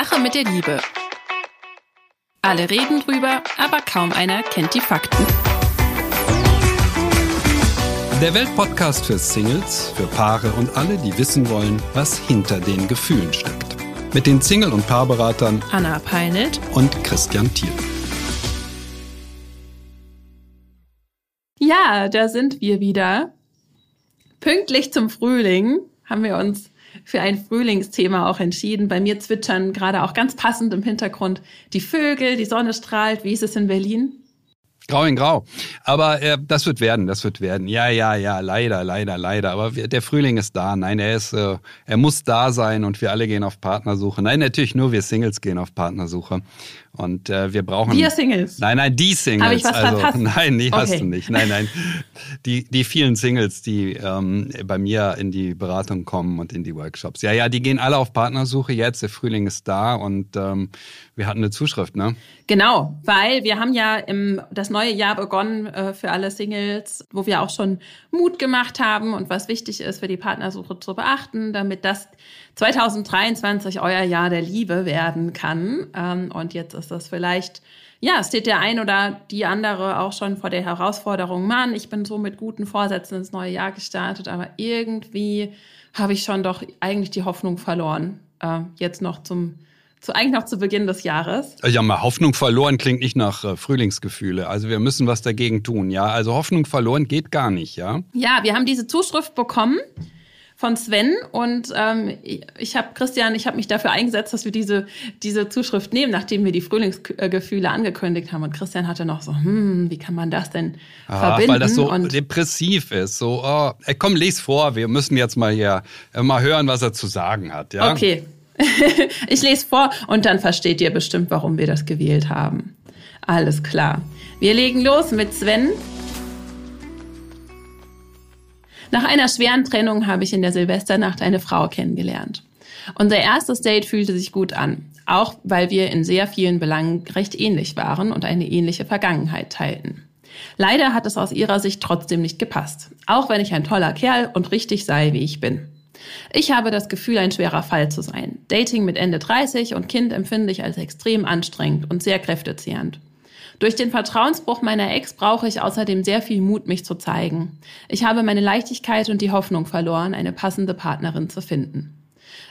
Sache mit der Liebe. Alle reden drüber, aber kaum einer kennt die Fakten. Der Weltpodcast für Singles, für Paare und alle, die wissen wollen, was hinter den Gefühlen steckt. Mit den Single- und Paarberatern Anna Peinelt und Christian Thiel. Ja, da sind wir wieder. Pünktlich zum Frühling haben wir uns für ein Frühlingsthema auch entschieden. Bei mir zwitschern gerade auch ganz passend im Hintergrund die Vögel, die Sonne strahlt. Wie ist es in Berlin? Grau in Grau. Aber äh, das wird werden, das wird werden. Ja, ja, ja, leider, leider, leider. Aber wir, der Frühling ist da. Nein, er ist, äh, er muss da sein und wir alle gehen auf Partnersuche. Nein, natürlich nur wir Singles gehen auf Partnersuche. Und äh, wir brauchen. Wir Singles. Nein, nein, die Singles. Habe ich was also, verpasst? Nein, die Okay. hast du nicht. Nein, nein. Die, die vielen Singles, die ähm, bei mir in die Beratung kommen und in die Workshops. Ja, ja, die gehen alle auf Partnersuche jetzt. Der Frühling ist da und ähm, wir hatten eine Zuschrift, ne? Genau, weil wir haben ja im, das neue Jahr begonnen äh, für alle Singles, wo wir auch schon Mut gemacht haben und was wichtig ist für die Partnersuche zu beachten, damit das 2023 euer Jahr der Liebe werden kann. Ähm, und jetzt ist das vielleicht, ja, steht der ein oder die andere auch schon vor der Herausforderung, Mann, ich bin so mit guten Vorsätzen ins neue Jahr gestartet, aber irgendwie habe ich schon doch eigentlich die Hoffnung verloren. Äh, jetzt noch zum, zu, eigentlich noch zu Beginn des Jahres. Ja, mal Hoffnung verloren klingt nicht nach äh, Frühlingsgefühle. Also wir müssen was dagegen tun, ja. Also Hoffnung verloren geht gar nicht, ja. Ja, wir haben diese Zuschrift bekommen von Sven und ähm, ich- habe Christian, ich habe mich dafür eingesetzt, dass wir diese diese Zuschrift nehmen, nachdem wir die Frühlingsgefühle angekündigt haben. Und Christian hatte noch so, hm, wie kann man das denn Ach, verbinden? weil das so und depressiv ist. So, oh, ey, komm, les vor. Wir müssen jetzt mal hier äh, mal hören, was er zu sagen hat, ja. okay, ich lese vor und dann versteht ihr bestimmt, warum wir das gewählt haben. Alles klar. Wir legen los mit Sven. Nach einer schweren Trennung habe ich in der Silvesternacht eine Frau kennengelernt. Unser erstes Date fühlte sich gut an, auch weil wir in sehr vielen Belangen recht ähnlich waren und eine ähnliche Vergangenheit teilten. Leider hat es aus ihrer Sicht trotzdem nicht gepasst, auch wenn ich ein toller Kerl und richtig sei, wie ich bin. Ich habe das Gefühl, ein schwerer Fall zu sein. Dating mit Ende 30 und Kind empfinde ich als extrem anstrengend und sehr kräftezehrend. Durch den Vertrauensbruch meiner Ex brauche ich außerdem sehr viel Mut, mich zu zeigen. Ich habe meine Leichtigkeit und die Hoffnung verloren, eine passende Partnerin zu finden.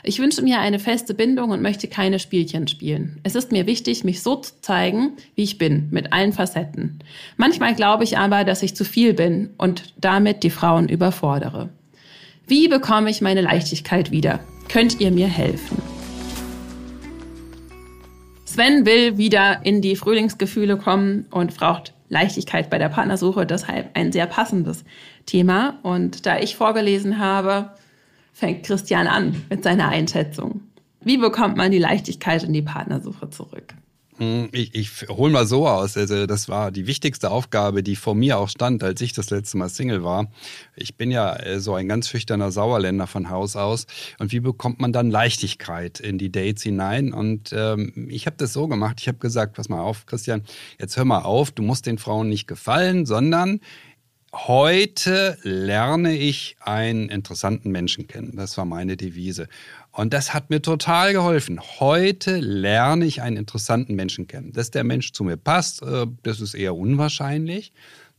Ich wünsche mir eine feste Bindung und möchte keine Spielchen spielen. Es ist mir wichtig, mich so zu zeigen, wie ich bin, mit allen Facetten. Manchmal glaube ich aber, dass ich zu viel bin und damit die Frauen überfordere. Wie bekomme ich meine Leichtigkeit wieder? Könnt ihr mir helfen? Sven will wieder in die Frühlingsgefühle kommen und braucht Leichtigkeit bei der Partnersuche, deshalb ein sehr passendes Thema. Und da ich vorgelesen habe, fängt Christian an mit seiner Einschätzung. Wie bekommt man die Leichtigkeit in die Partnersuche zurück? Hm, Ich, ich hole mal so aus. Also das war die wichtigste Aufgabe, die vor mir auch stand, als ich das letzte Mal Single war. Ich bin ja äh, so ein ganz schüchterner Sauerländer von Haus aus. Und wie bekommt man dann Leichtigkeit in die Dates hinein? Und ähm, ich habe das so gemacht. Ich habe gesagt, pass mal auf, Christian, jetzt hör mal auf. Du musst den Frauen nicht gefallen, sondern Heute lerne ich einen interessanten Menschen kennen. Das war meine Devise. Und das hat mir total geholfen. Heute lerne ich einen interessanten Menschen kennen. Dass der Mensch zu mir passt, äh, das ist eher unwahrscheinlich.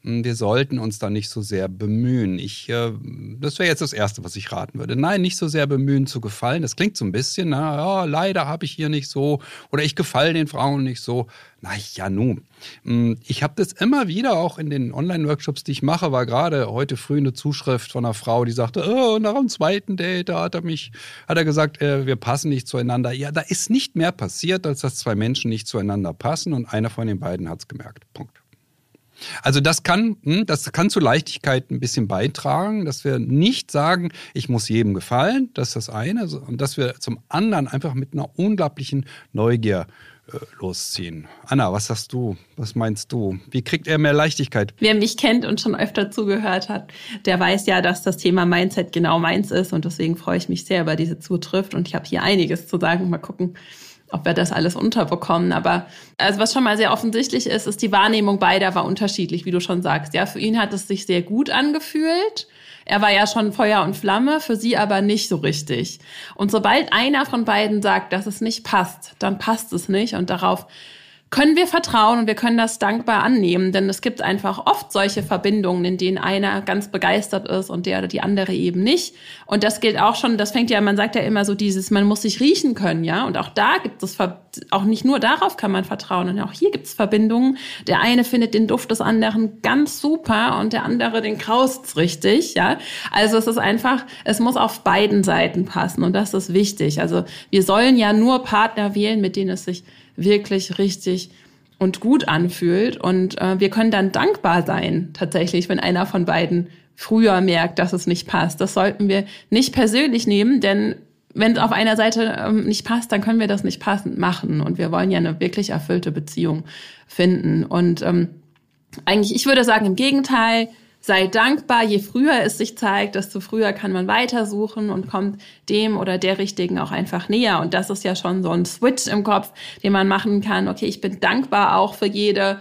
Hm, Wir sollten uns da nicht so sehr bemühen. Ich, äh, das wäre jetzt das Erste, was ich raten würde. Nein, nicht so sehr bemühen zu gefallen. Das klingt so ein bisschen, na, ja, leider habe ich hier nicht so oder ich gefalle den Frauen nicht so. Na ja, nun. Hm, Ich habe das immer wieder auch in den Online-Workshops, die ich mache, war gerade heute früh eine Zuschrift von einer Frau, die sagte, oh, nach dem zweiten Date, da hat er mich, hat er gesagt, äh, wir passen nicht zueinander. Ja, da ist nicht mehr passiert, als dass zwei Menschen nicht zueinander passen und einer von den beiden hat es gemerkt. Punkt. Also das kann, hm, das kann zu Leichtigkeit ein bisschen beitragen, dass wir nicht sagen, ich muss jedem gefallen, das ist das eine, und dass wir zum anderen einfach mit einer unglaublichen Neugier äh, losziehen. Anna, was sagst du? Was meinst du? Wie kriegt er mehr Leichtigkeit? Wer mich kennt und schon öfter zugehört hat, der weiß ja, dass das Thema Mindset genau meins ist und deswegen freue ich mich sehr über diese Zutrift und ich habe hier einiges zu sagen. Mal gucken, ob wir das alles unterbekommen. Aber also was schon mal sehr offensichtlich ist, ist die Wahrnehmung beider war unterschiedlich, wie du schon sagst. Ja, für ihn hat es sich sehr gut angefühlt. Er war ja schon Feuer und Flamme, für sie aber nicht so richtig. Und sobald einer von beiden sagt, dass es nicht passt, dann passt es nicht und darauf können wir vertrauen und wir können das dankbar annehmen, denn es gibt einfach oft solche Verbindungen, in denen einer ganz begeistert ist und der oder die andere eben nicht. Und das gilt auch schon, das fängt ja, man sagt ja immer so dieses, man muss sich riechen können, ja. Und auch da gibt es, auch nicht nur darauf kann man vertrauen, und auch hier gibt es Verbindungen. Der eine findet den Duft des anderen ganz super und der andere den kraust's richtig, ja. Also es ist einfach, es muss auf beiden Seiten passen und das ist wichtig. Also wir sollen ja nur Partner wählen, mit denen es sich wirklich richtig und gut anfühlt. Und äh, wir können dann dankbar sein, tatsächlich, wenn einer von beiden früher merkt, dass es nicht passt. Das sollten wir nicht persönlich nehmen, denn wenn es auf einer Seite ähm, nicht passt, dann können wir das nicht passend machen. Und wir wollen ja eine wirklich erfüllte Beziehung finden. Und ähm, eigentlich, ich würde sagen, im Gegenteil, sei dankbar, je früher es sich zeigt, desto früher kann man weitersuchen und kommt dem oder der Richtigen auch einfach näher. Und das ist ja schon so ein Switch im Kopf, den man machen kann. Okay, ich bin dankbar auch für jede,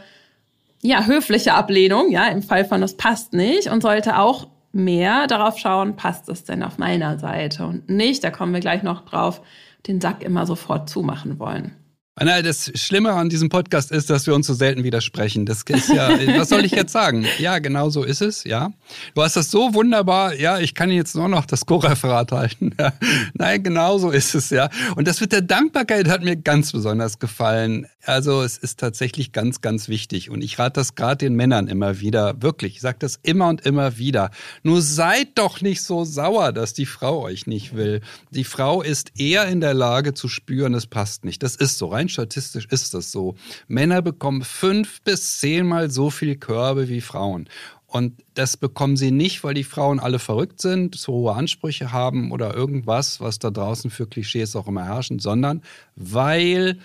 ja, höfliche Ablehnung, ja, im Fall von es passt nicht und sollte auch mehr darauf schauen, passt es denn auf meiner Seite und nicht, da kommen wir gleich noch drauf, den Sack immer sofort zumachen wollen. Anna, das Schlimme an diesem Podcast ist, dass wir uns so selten widersprechen. Das ist ja, was soll ich jetzt sagen? Ja, genau so ist es, ja. Du hast das so wunderbar, ja, ich kann jetzt nur noch das Co-Referat halten. Ja. Nein, genau so ist es, ja. Und das mit der Dankbarkeit hat mir ganz besonders gefallen. Also es ist tatsächlich ganz, ganz wichtig. Und ich rate das gerade den Männern immer wieder, wirklich, ich sage das immer und immer wieder. Nur seid doch nicht so sauer, dass die Frau euch nicht will. Die Frau ist eher in der Lage zu spüren, es passt nicht. Das ist so rein rein statistisch ist das so. Männer bekommen fünf bis zehnmal so viel Körbe wie Frauen. Und das bekommen sie nicht, weil die Frauen alle verrückt sind, so hohe Ansprüche haben oder irgendwas, was da draußen für Klischees auch immer herrschen, sondern weil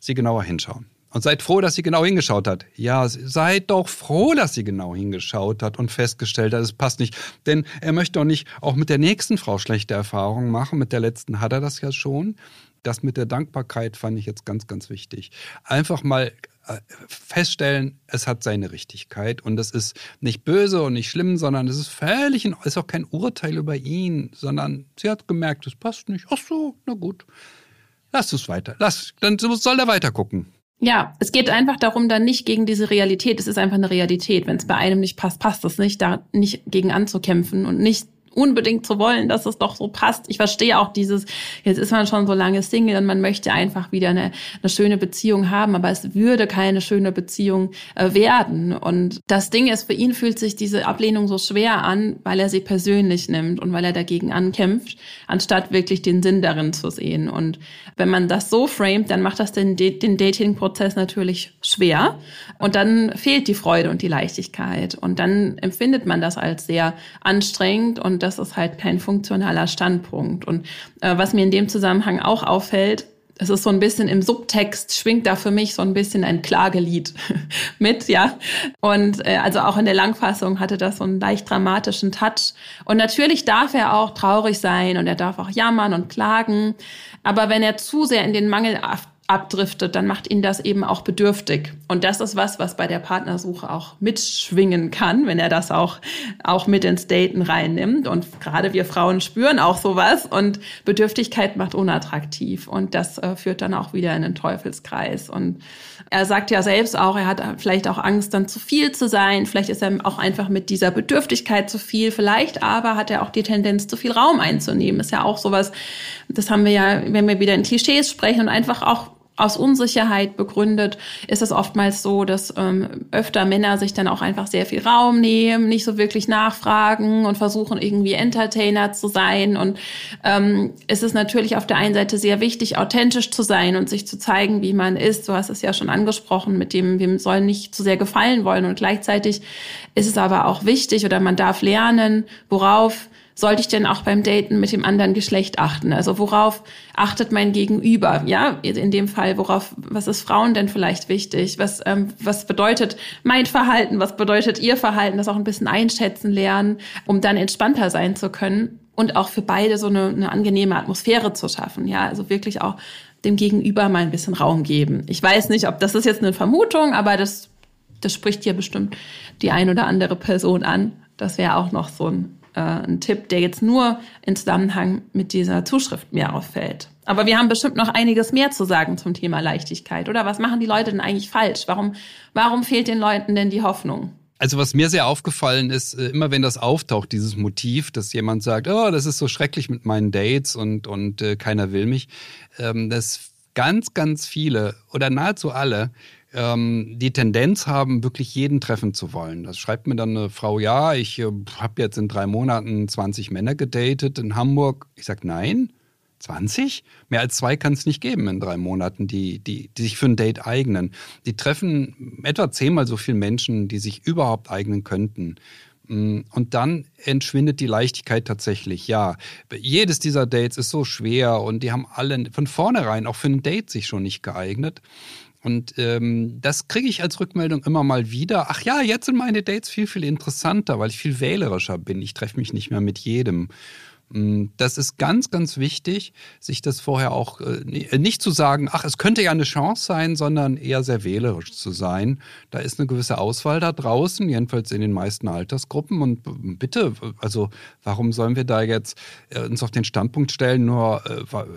sie genauer hinschauen. Und seid froh, dass sie genau hingeschaut hat. Ja, seid doch froh, dass sie genau hingeschaut hat und festgestellt hat, es passt nicht. Denn er möchte doch nicht auch mit der nächsten Frau schlechte Erfahrungen machen. Mit der letzten hat er das ja schon. Das mit der Dankbarkeit fand ich jetzt ganz, ganz wichtig. Einfach mal äh, feststellen, es hat seine Richtigkeit und das ist nicht böse und nicht schlimm, sondern es ist völlig, in, ist auch kein Urteil über ihn, sondern sie hat gemerkt, es passt nicht. Ach so, na gut. Lass es weiter. Lass, dann soll er weiter gucken. Ja, es geht einfach darum, dann nicht gegen diese Realität. Es ist einfach eine Realität. Wenn es bei einem nicht passt, passt es nicht, da nicht gegen anzukämpfen und nicht unbedingt zu wollen, dass es doch so passt. Ich verstehe auch dieses, jetzt ist man schon so lange Single und man möchte einfach wieder eine, eine schöne Beziehung haben, aber es würde keine schöne Beziehung äh, werden. Und das Ding ist, für ihn fühlt sich diese Ablehnung so schwer an, weil er sie persönlich nimmt und weil er dagegen ankämpft, anstatt wirklich den Sinn darin zu sehen. Und wenn man das so framet, dann macht das den, den Dating-Prozess natürlich schwer und dann fehlt die Freude und die Leichtigkeit und dann empfindet man das als sehr anstrengend und das ist halt kein funktionaler Standpunkt. Und äh, was mir in dem Zusammenhang auch auffällt, es ist so ein bisschen im Subtext schwingt da für mich so ein bisschen ein Klagelied mit, ja. Und äh, also auch in der Langfassung hatte das so einen leicht dramatischen Touch. Und natürlich darf er auch traurig sein und er darf auch jammern und klagen. Aber wenn er zu sehr in den Mangel abdriftet, dann macht ihn das eben auch bedürftig. Und das ist was, was bei der Partnersuche auch mitschwingen kann, wenn er das auch, auch mit ins Daten reinnimmt. Und gerade wir Frauen spüren auch sowas und Bedürftigkeit macht unattraktiv. Und das äh, führt dann auch wieder in den Teufelskreis. Und er sagt ja selbst auch, er hat vielleicht auch Angst, dann zu viel zu sein. Vielleicht ist er auch einfach mit dieser Bedürftigkeit zu viel. Vielleicht aber hat er auch die Tendenz, zu viel Raum einzunehmen. Ist ja auch sowas, das haben wir ja, wenn wir wieder in Klischees sprechen und einfach auch aus Unsicherheit begründet, ist es oftmals so, dass ähm, öfter Männer sich dann auch einfach sehr viel Raum nehmen, nicht so wirklich nachfragen und versuchen irgendwie Entertainer zu sein. Und ähm, es ist natürlich auf der einen Seite sehr wichtig, authentisch zu sein und sich zu zeigen, wie man ist. Du hast es ja schon angesprochen, mit dem wir sollen nicht zu sehr gefallen wollen. Und gleichzeitig ist es aber auch wichtig oder man darf lernen, worauf sollte ich denn auch beim Daten mit dem anderen Geschlecht achten? Also worauf achtet mein Gegenüber? Ja, in dem Fall, worauf, was ist Frauen denn vielleicht wichtig? Was, ähm, was bedeutet mein Verhalten? Was bedeutet ihr Verhalten? Das auch ein bisschen einschätzen lernen, um dann entspannter sein zu können und auch für beide so eine, eine angenehme Atmosphäre zu schaffen. Ja, also wirklich auch dem Gegenüber mal ein bisschen Raum geben. Ich weiß nicht, ob das ist jetzt eine Vermutung, aber das, das spricht hier bestimmt die ein oder andere Person an. Das wäre auch noch so ein äh, ein Tipp, der jetzt nur in Zusammenhang mit dieser Zuschrift mir auffällt. Aber wir haben bestimmt noch einiges mehr zu sagen zum Thema Leichtigkeit, oder? Was machen die Leute denn eigentlich falsch? Warum, warum fehlt den Leuten denn die Hoffnung? Also was mir sehr aufgefallen ist, äh, immer wenn das auftaucht, dieses Motiv, dass jemand sagt, oh, das ist so schrecklich mit meinen Dates und, und äh, keiner will mich, ähm, dass ganz, ganz viele oder nahezu alle ähm, die Tendenz haben, wirklich jeden treffen zu wollen. Das schreibt mir dann eine Frau, ja, ich äh, habe jetzt in drei Monaten 20 Männer gedatet in Hamburg. Ich sage, nein, 20? Mehr als zwei kann es nicht geben in drei Monaten, die, die, die sich für ein Date eignen. Die treffen etwa zehnmal so viele Menschen, die sich überhaupt eignen könnten. Mm, und dann entschwindet die Leichtigkeit tatsächlich. Ja, jedes dieser Dates ist so schwer und die haben alle von vornherein auch für ein Date sich schon nicht geeignet. Und ähm, das kriege ich als Rückmeldung immer mal wieder. Ach ja, jetzt sind meine Dates viel, viel interessanter, weil ich viel wählerischer bin. Ich treffe mich nicht mehr mit jedem. Mm, das ist ganz, ganz wichtig, sich das vorher auch äh, äh, nicht zu sagen, ach, es könnte ja eine Chance sein, sondern eher sehr wählerisch zu sein. Da ist eine gewisse Auswahl da draußen, jedenfalls in den meisten Altersgruppen. Und bitte, also warum sollen wir da jetzt äh, uns auf den Standpunkt stellen, nur,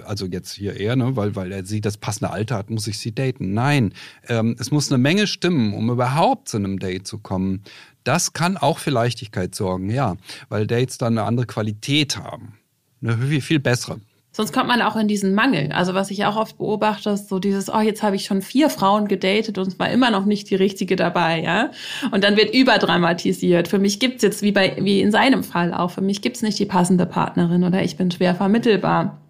also jetzt hier eher, ne, weil, weil er sie das passende Alter hat, muss ich sie daten. Nein, ähm, es muss eine Menge stimmen, um überhaupt zu einem Date zu kommen. Das kann auch für Leichtigkeit sorgen, ja, weil Dates dann eine andere Qualität haben. Eine viel, viel bessere. Sonst kommt man auch in diesen Mangel. Also was ich auch oft beobachte, ist so dieses, oh, jetzt habe ich schon vier Frauen gedatet und es war immer noch nicht die richtige dabei, ja. Und dann wird überdramatisiert. Für mich gibt's jetzt, wie bei, wie in seinem Fall auch, für mich gibt's nicht die passende Partnerin oder ich bin schwer vermittelbar.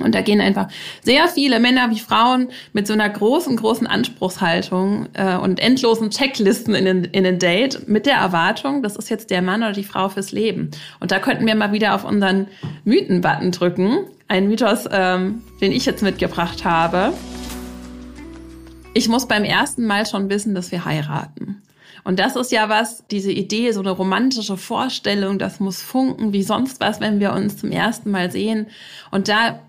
Und da gehen einfach sehr viele Männer wie Frauen mit so einer großen, großen Anspruchshaltung äh, und endlosen Checklisten in den, in den Date mit der Erwartung, das ist jetzt der Mann oder die Frau fürs Leben. Und da könnten wir mal wieder auf unseren Mythen-Button drücken. Ein Mythos, ähm, den ich jetzt mitgebracht habe. Ich muss beim ersten Mal schon wissen, dass wir heiraten. Und das ist ja was, diese Idee, so eine romantische Vorstellung, das muss funken wie sonst was, wenn wir uns zum ersten Mal sehen. Und da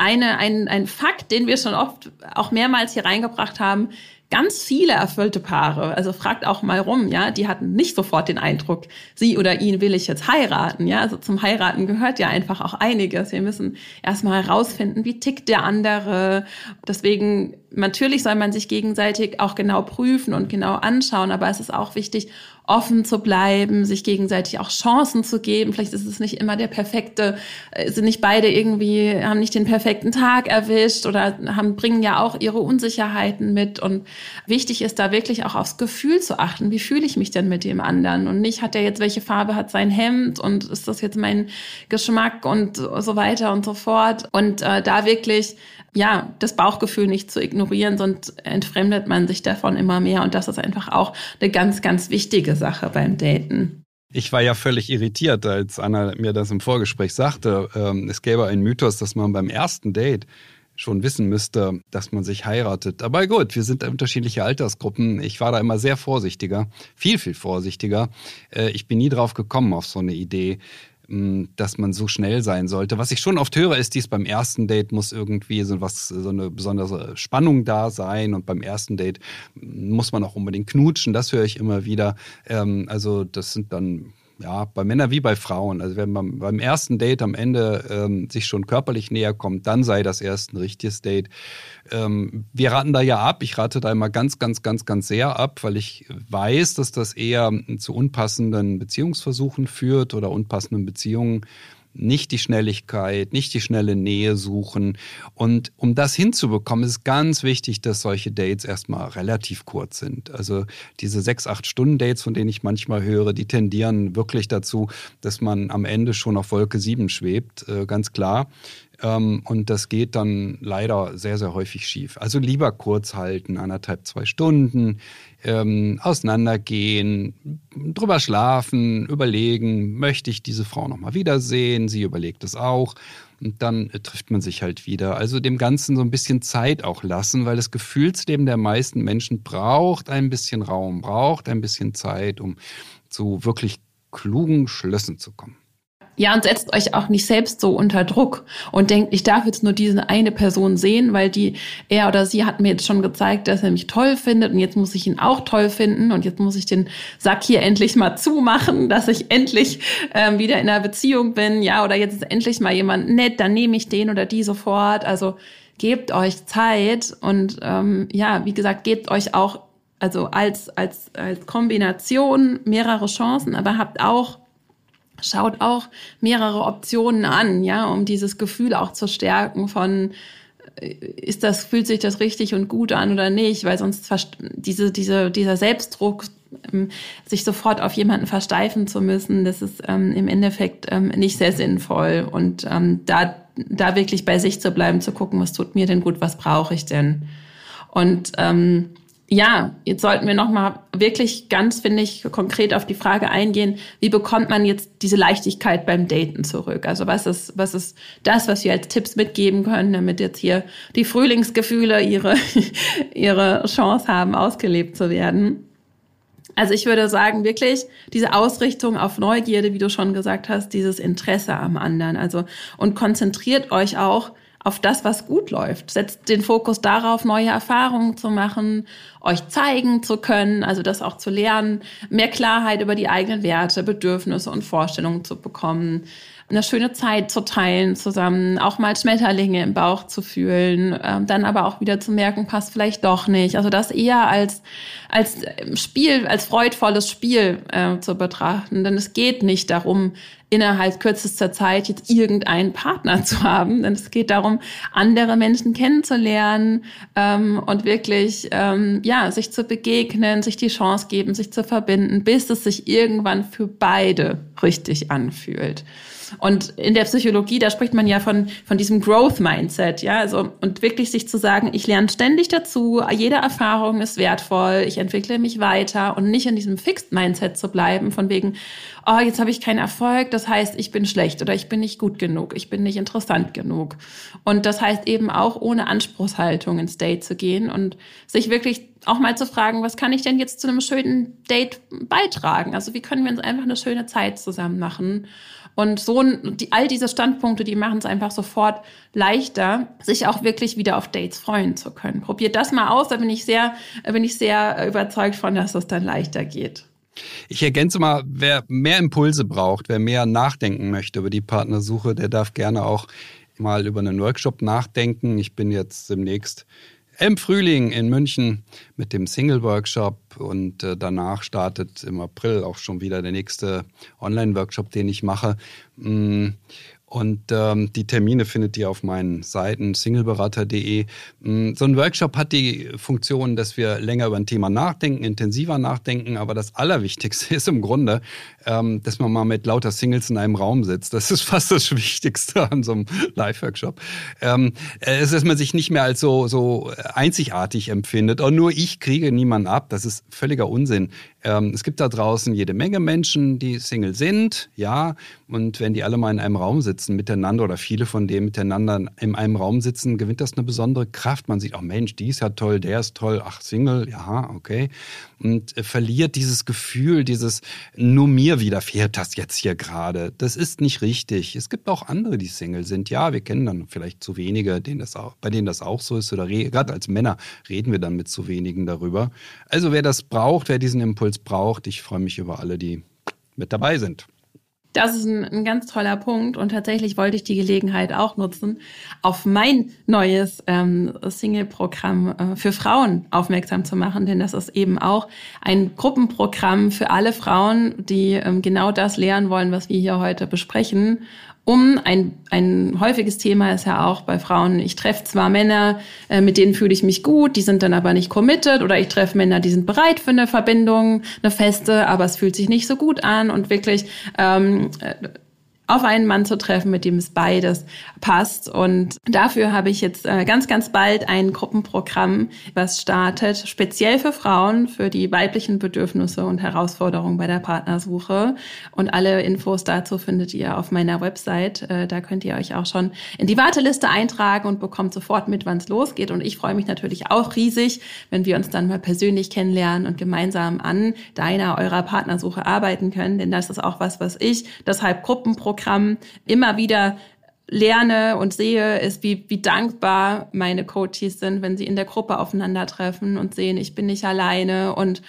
eine, ein, ein Fakt, den wir schon oft auch mehrmals hier reingebracht haben, ganz viele erfüllte Paare, also fragt auch mal rum, ja, die hatten nicht sofort den Eindruck, sie oder ihn will ich jetzt heiraten, ja, also zum Heiraten gehört ja einfach auch einiges. Wir müssen erstmal herausfinden, wie tickt der andere. Deswegen, natürlich soll man sich gegenseitig auch genau prüfen und genau anschauen, aber es ist auch wichtig, offen zu bleiben, sich gegenseitig auch Chancen zu geben. Vielleicht ist es nicht immer der perfekte, äh, sind nicht beide irgendwie, haben nicht den perfekten Tag erwischt oder haben, bringen ja auch ihre Unsicherheiten mit. Und wichtig ist da wirklich auch aufs Gefühl zu achten. Wie fühle ich mich denn mit dem anderen? Und nicht, hat er jetzt, welche Farbe hat sein Hemd und ist das jetzt mein Geschmack und so weiter und so fort. Und äh, da wirklich ja, das Bauchgefühl nicht zu ignorieren, sonst entfremdet man sich davon immer mehr. Und das ist einfach auch eine ganz, ganz wichtige Sache beim Daten. Ich war ja völlig irritiert, als Anna mir das im Vorgespräch sagte. Ähm, es gäbe einen Mythos, dass man beim ersten Date schon wissen müsste, dass man sich heiratet. Aber gut, wir sind unterschiedliche Altersgruppen. Ich war da immer sehr vorsichtiger, viel, viel vorsichtiger. Äh, ich bin nie drauf gekommen auf so eine Idee dass man so schnell sein sollte. Was ich schon oft höre, ist dies beim ersten Date muss irgendwie so was, so eine besondere Spannung da sein und beim ersten Date muss man auch unbedingt knutschen. Das höre ich immer wieder. Ähm, also das sind dann ja, bei Männern wie bei Frauen. Also wenn man beim ersten Date am Ende ähm, sich schon körperlich näher kommt, dann sei das erst ein richtiges Date. Ähm, wir raten da ja ab. Ich rate da immer ganz, ganz, ganz, ganz sehr ab, weil ich weiß, dass das eher zu unpassenden Beziehungsversuchen führt oder unpassenden Beziehungen nicht die Schnelligkeit, nicht die schnelle Nähe suchen. Und um das hinzubekommen, ist ganz wichtig, dass solche Dates erstmal relativ kurz sind. Also diese sechs, acht Stunden Dates, von denen ich manchmal höre, die tendieren wirklich dazu, dass man am Ende schon auf Wolke sieben schwebt, äh, ganz klar. Ähm, und das geht dann leider sehr, sehr häufig schief. Also lieber kurz halten, anderthalb, zwei Stunden, ähm, auseinandergehen, drüber schlafen, überlegen, möchte ich diese Frau nochmal wiedersehen? Sie überlegt es auch. Und dann äh, trifft man sich halt wieder. Also dem Ganzen so ein bisschen Zeit auch lassen, weil das Gefühlsleben der meisten Menschen braucht ein bisschen Raum, braucht ein bisschen Zeit, um zu wirklich klugen Schlüssen zu kommen Ja, und setzt euch auch nicht selbst so unter Druck und denkt, ich darf jetzt nur diese eine Person sehen, weil die, er oder sie hat mir jetzt schon gezeigt, dass er mich toll findet und jetzt muss ich ihn auch toll finden und jetzt muss ich den Sack hier endlich mal zumachen, dass ich endlich ähm, wieder in einer Beziehung bin, ja, oder jetzt ist endlich mal jemand nett, dann nehme ich den oder die sofort. Also gebt euch Zeit und ähm, ja, wie gesagt, gebt euch auch also als, als, als Kombination mehrere Chancen, aber habt auch schaut auch mehrere Optionen an, ja, um dieses Gefühl auch zu stärken von äh, ist das fühlt sich das richtig und gut an oder nicht, weil sonst diese diese dieser Selbstdruck ähm, sich sofort auf jemanden versteifen zu müssen, das ist ähm, im Endeffekt ähm, nicht sehr sinnvoll. Und ähm, da da wirklich bei sich zu bleiben, zu gucken, was tut mir denn gut, was brauche ich denn? Und ähm, ja, jetzt sollten wir nochmal wirklich ganz, finde ich, konkret auf die Frage eingehen, wie bekommt man jetzt diese Leichtigkeit beim Daten zurück? Also was ist, was ist das, was wir als Tipps mitgeben können, damit jetzt hier die Frühlingsgefühle ihre, ihre Chance haben, ausgelebt zu werden? Also ich würde sagen, wirklich diese Ausrichtung auf Neugierde, wie du schon gesagt hast, dieses Interesse am anderen. Also und konzentriert euch auch auf das, was gut läuft. Setzt den Fokus darauf, neue Erfahrungen zu machen, euch zeigen zu können, also das auch zu lernen, mehr Klarheit über die eigenen Werte, Bedürfnisse und Vorstellungen zu bekommen, eine schöne Zeit zu teilen zusammen, auch mal Schmetterlinge im Bauch zu fühlen, äh, dann aber auch wieder zu merken, passt vielleicht doch nicht. Also das eher als, als Spiel, als freudvolles Spiel äh, zu betrachten. Denn es geht nicht darum, innerhalb kürzester Zeit jetzt irgendeinen Partner zu haben. Denn es geht darum, andere Menschen kennenzulernen ähm, und wirklich ähm, ja sich zu begegnen, sich die Chance geben, sich zu verbinden, bis es sich irgendwann für beide richtig anfühlt. Und in der Psychologie, da spricht man ja von, von diesem Growth Mindset, ja, also, und wirklich sich zu sagen, ich lerne ständig dazu, jede Erfahrung ist wertvoll, ich entwickle mich weiter und nicht in diesem Fixed Mindset zu bleiben, von wegen, oh, jetzt habe ich keinen Erfolg, das heißt, ich bin schlecht oder ich bin nicht gut genug, ich bin nicht interessant genug. Und das heißt eben auch ohne Anspruchshaltung ins Date zu gehen und sich wirklich auch mal zu fragen, was kann ich denn jetzt zu einem schönen Date beitragen? Also wie können wir uns einfach eine schöne Zeit zusammen machen? Und so die, all diese Standpunkte, die machen es einfach sofort leichter, sich auch wirklich wieder auf Dates freuen zu können. Probiert das mal aus, da bin ich sehr, bin ich sehr überzeugt von, dass es dann leichter geht. Ich ergänze mal, wer mehr Impulse braucht, wer mehr nachdenken möchte über die Partnersuche, der darf gerne auch mal über einen Workshop nachdenken. Ich bin jetzt demnächst im Frühling in München mit dem Single-Workshop und äh, danach startet im April auch schon wieder der nächste Online-Workshop, den ich mache. Und ähm, die Termine findet ihr auf meinen Seiten singleberater.de. Mm, so ein Workshop hat die Funktion, dass wir länger über ein Thema nachdenken, intensiver nachdenken. Aber das Allerwichtigste ist im Grunde, ähm, dass man mal mit lauter Singles in einem Raum sitzt. Das ist fast das Wichtigste an so einem Live-Workshop. Ähm, es ist, dass man sich nicht mehr als so, so einzigartig empfindet. Und nur ich kriege niemanden ab. Das ist völliger Unsinn. Ähm, es gibt da draußen jede Menge Menschen, die Single sind, ja. Und wenn die alle mal in einem Raum sitzen miteinander oder viele von denen miteinander in einem Raum sitzen, gewinnt das eine besondere Kraft. Man sieht, oh Mensch, die ist ja toll, der ist toll, ach Single, ja, okay. Und äh, verliert dieses Gefühl, dieses nur mir widerfährt das jetzt hier gerade. Das ist nicht richtig. Es gibt auch andere, die Single sind. Ja, wir kennen dann vielleicht zu wenige, denen das auch, bei denen das auch so ist. Oder gerade als Männer reden wir dann mit zu wenigen darüber. Also wer das braucht, wer diesen Impuls Impuls braucht. Ich freue mich über alle, die mit dabei sind. Das ist ein, ein, ganz toller Punkt und tatsächlich wollte ich die Gelegenheit auch nutzen, auf mein neues ähm, Single-Programm äh, für Frauen aufmerksam zu machen, denn das ist eben auch ein Gruppenprogramm für alle Frauen, die ähm, genau das lernen wollen, was wir hier heute besprechen um. Ein, ein häufiges Thema ist ja auch bei Frauen, ich treffe zwar Männer, äh, mit denen fühle ich mich gut, die sind dann aber nicht committed oder ich treffe Männer, die sind bereit für eine Verbindung, eine feste, aber es fühlt sich nicht so gut an und wirklich ähm, äh, auf einen Mann zu treffen, mit dem es beides passt. Und dafür habe ich jetzt äh, ganz, ganz bald ein Gruppenprogramm, was startet, speziell für Frauen, für die weiblichen Bedürfnisse und Herausforderungen bei der Partnersuche. Und alle Infos dazu findet ihr auf meiner Website. Äh, da könnt ihr euch auch schon in die Warteliste eintragen und bekommt sofort mit, wann es losgeht. Und ich freue mich natürlich auch riesig, wenn wir uns dann mal persönlich kennenlernen und gemeinsam an deiner, eurer Partnersuche arbeiten können. Denn das ist auch was, was ich, deshalb Gruppenprogramm Programm immer wieder lerne und sehe, ist, wie, wie dankbar meine Coaches sind, wenn sie in der Gruppe aufeinandertreffen und sehen, ich bin nicht alleine und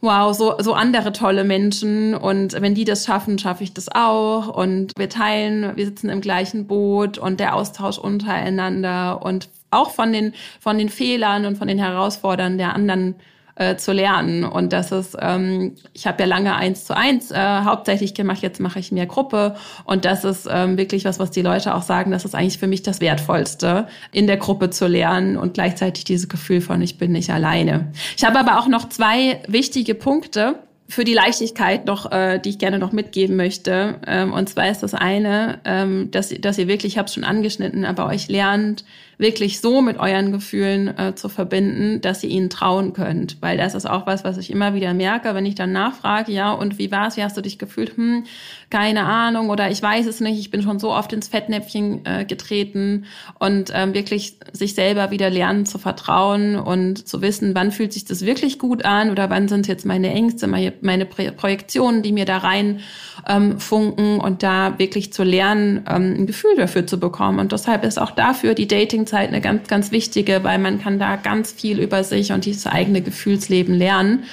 wow, so, so andere tolle Menschen. Und wenn die das schaffen, schaffe ich das auch. Und wir teilen, wir sitzen im gleichen Boot und der Austausch untereinander und auch von den, von den Fehlern und von den Herausforderungen der anderen äh, zu lernen. Und das ist, ähm, ich habe ja lange eins zu eins äh, hauptsächlich gemacht, jetzt mache ich mehr Gruppe. Und das ist ähm, wirklich was, was die Leute auch sagen, das ist eigentlich für mich das Wertvollste, in der Gruppe zu lernen und gleichzeitig dieses Gefühl von, ich bin nicht alleine. Ich habe aber auch noch zwei wichtige Punkte, für die Leichtigkeit noch, äh, die ich gerne noch mitgeben möchte. Ähm, und zwar ist das eine, ähm, dass, dass ihr wirklich, ich habe es schon angeschnitten, aber euch lernt, wirklich so mit euren Gefühlen äh, zu verbinden, dass ihr ihnen trauen könnt. Weil das ist auch was, was ich immer wieder merke, wenn ich dann nachfrage, ja, und wie war's, wie hast du dich gefühlt? Hm, keine Ahnung oder ich weiß es nicht, ich bin schon so oft ins Fettnäpfchen äh, getreten und ähm, wirklich sich selber wieder lernen zu vertrauen und zu wissen, wann fühlt sich das wirklich gut an oder wann sind jetzt meine Ängste, meine, meine Projektionen, die mir da rein ähm, funken und da wirklich zu lernen, ähm, ein Gefühl dafür zu bekommen. Und deshalb ist auch dafür die Datingzeit eine ganz, ganz wichtige, weil man kann da ganz viel über sich und dieses eigene Gefühlsleben lernen.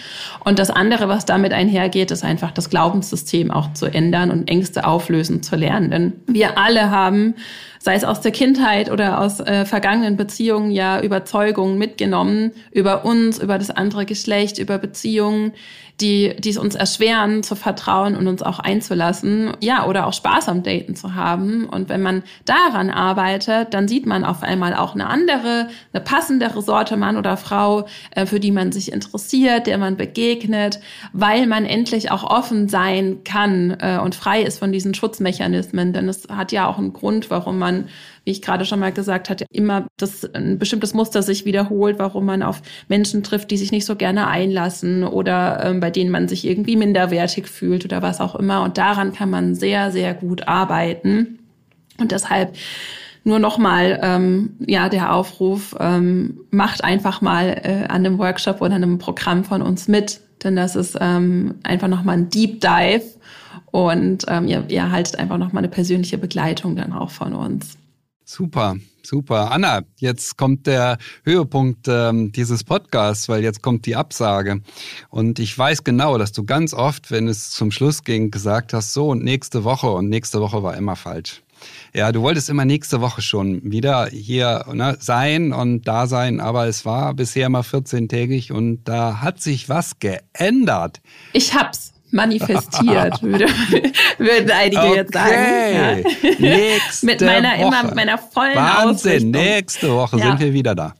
Und das andere, was damit einhergeht, ist einfach das Glaubenssystem auch zu ändern und Ängste auflösen zu lernen. Denn wir alle haben sei es aus der Kindheit oder aus äh, vergangenen Beziehungen, ja Überzeugungen mitgenommen über uns, über das andere Geschlecht, über Beziehungen, die, die es uns erschweren, zu vertrauen und uns auch einzulassen, ja, oder auch Spaß am Daten zu haben. Und wenn man daran arbeitet, dann sieht man auf einmal auch eine andere, eine passendere Sorte Mann oder Frau, äh, für die man sich interessiert, der man begegnet, weil man endlich auch offen sein kann äh, und frei ist von diesen Schutzmechanismen. Denn es hat ja auch einen Grund, warum man wie ich gerade schon mal gesagt hatte, immer das, ein bestimmtes Muster sich wiederholt, warum man auf Menschen trifft, die sich nicht so gerne einlassen oder ähm, bei denen man sich irgendwie minderwertig fühlt oder was auch immer. Und daran kann man sehr, sehr gut arbeiten. Und deshalb nur nochmal ähm, ja der Aufruf, ähm, macht einfach mal äh, an einem Workshop oder einem Programm von uns mit, denn das ist ähm, einfach nochmal ein Deep Dive und ähm, ihr, ihr erhaltet einfach nochmal eine persönliche Begleitung dann auch von uns. Super, super. Anna, jetzt kommt der Höhepunkt ähm, dieses Podcasts, weil jetzt kommt die Absage. Und ich weiß genau, dass du ganz oft, wenn es zum Schluss ging, gesagt hast, so und nächste Woche und nächste Woche war immer falsch. Ja, du wolltest immer nächste Woche schon wieder hier ne, sein und da sein, aber es war bisher immer 14-tägig und da hat sich was geändert. Ich hab's manifestiert, würde, würden einige okay. jetzt sagen. Ja. Nächste Mit meiner Woche. immer meiner vollen Wahnsinn, Ausrichtung. nächste Woche ja. sind wir wieder da.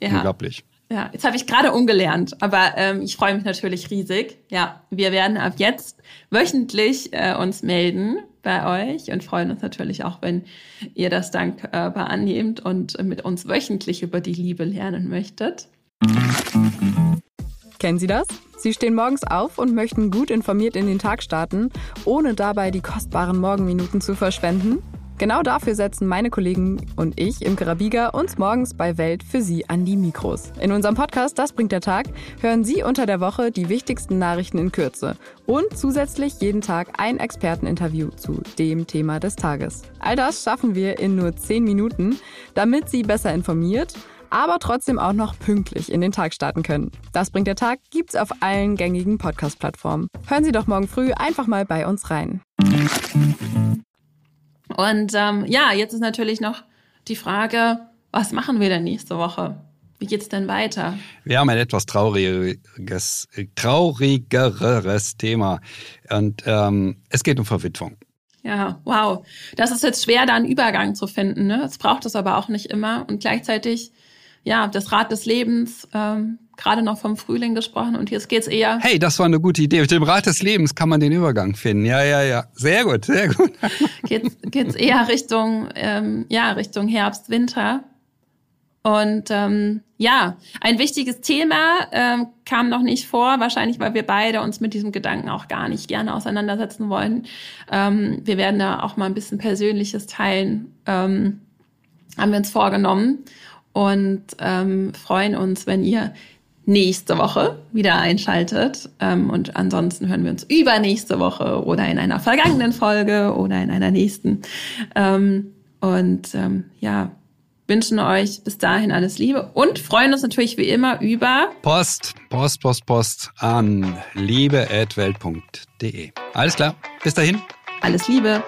Ja. Unglaublich. Ja, jetzt habe ich gerade umgelernt, aber ähm, ich freue mich natürlich riesig. Ja, wir werden ab jetzt wöchentlich äh, uns melden bei euch und freuen uns natürlich auch, wenn ihr das dankbar äh, annehmt und mit uns wöchentlich über die Liebe lernen möchtet. Kennen Sie das? Sie stehen morgens auf und möchten gut informiert in den Tag starten, ohne dabei die kostbaren Morgenminuten zu verschwenden? Genau dafür setzen meine Kollegen und ich im Karabiga uns morgens bei Welt für Sie an die Mikros. In unserem Podcast Das bringt der Tag hören Sie unter der Woche die wichtigsten Nachrichten in Kürze und zusätzlich jeden Tag ein Experteninterview zu dem Thema des Tages. All das schaffen wir in nur 10 Minuten, damit Sie besser informiert aber trotzdem auch noch pünktlich in den Tag starten können. Das bringt der Tag gibt's auf allen gängigen Podcast-Plattformen. Hören Sie doch morgen früh einfach mal bei uns rein. Und ähm, ja, jetzt ist natürlich noch die Frage, was machen wir denn nächste Woche? Wie geht's denn weiter? Wir haben ein etwas trauriges, traurigeres Thema. Und ähm, es geht um Verwitwung. Ja, wow. Das ist jetzt schwer, da einen Übergang zu finden. Ne? Es braucht es aber auch nicht immer. Und gleichzeitig ja, das Rad des Lebens, ähm, gerade noch vom Frühling gesprochen und jetzt geht's eher. Hey, das war eine gute Idee. Mit dem Rad des Lebens kann man den Übergang finden. Ja, ja, ja. Sehr gut, sehr gut. geht's, geht's eher Richtung, ähm, ja, Richtung Herbst, Winter. Und ähm, ja, ein wichtiges Thema ähm, kam noch nicht vor, wahrscheinlich weil wir beide uns mit diesem Gedanken auch gar nicht gerne auseinandersetzen wollen. Ähm, wir werden da auch mal ein bisschen Persönliches teilen, ähm, haben wir uns vorgenommen und ähm, freuen uns, wenn ihr nächste Woche wieder einschaltet. Ähm, und ansonsten hören wir uns übernächste Woche oder in einer vergangenen Folge oder in einer nächsten. Ähm, und ähm, ja, wünschen euch bis dahin alles Liebe und freuen uns natürlich wie immer über Post, Post, Post, Post an liebe.welt.de. Alles klar, bis dahin. Alles Liebe.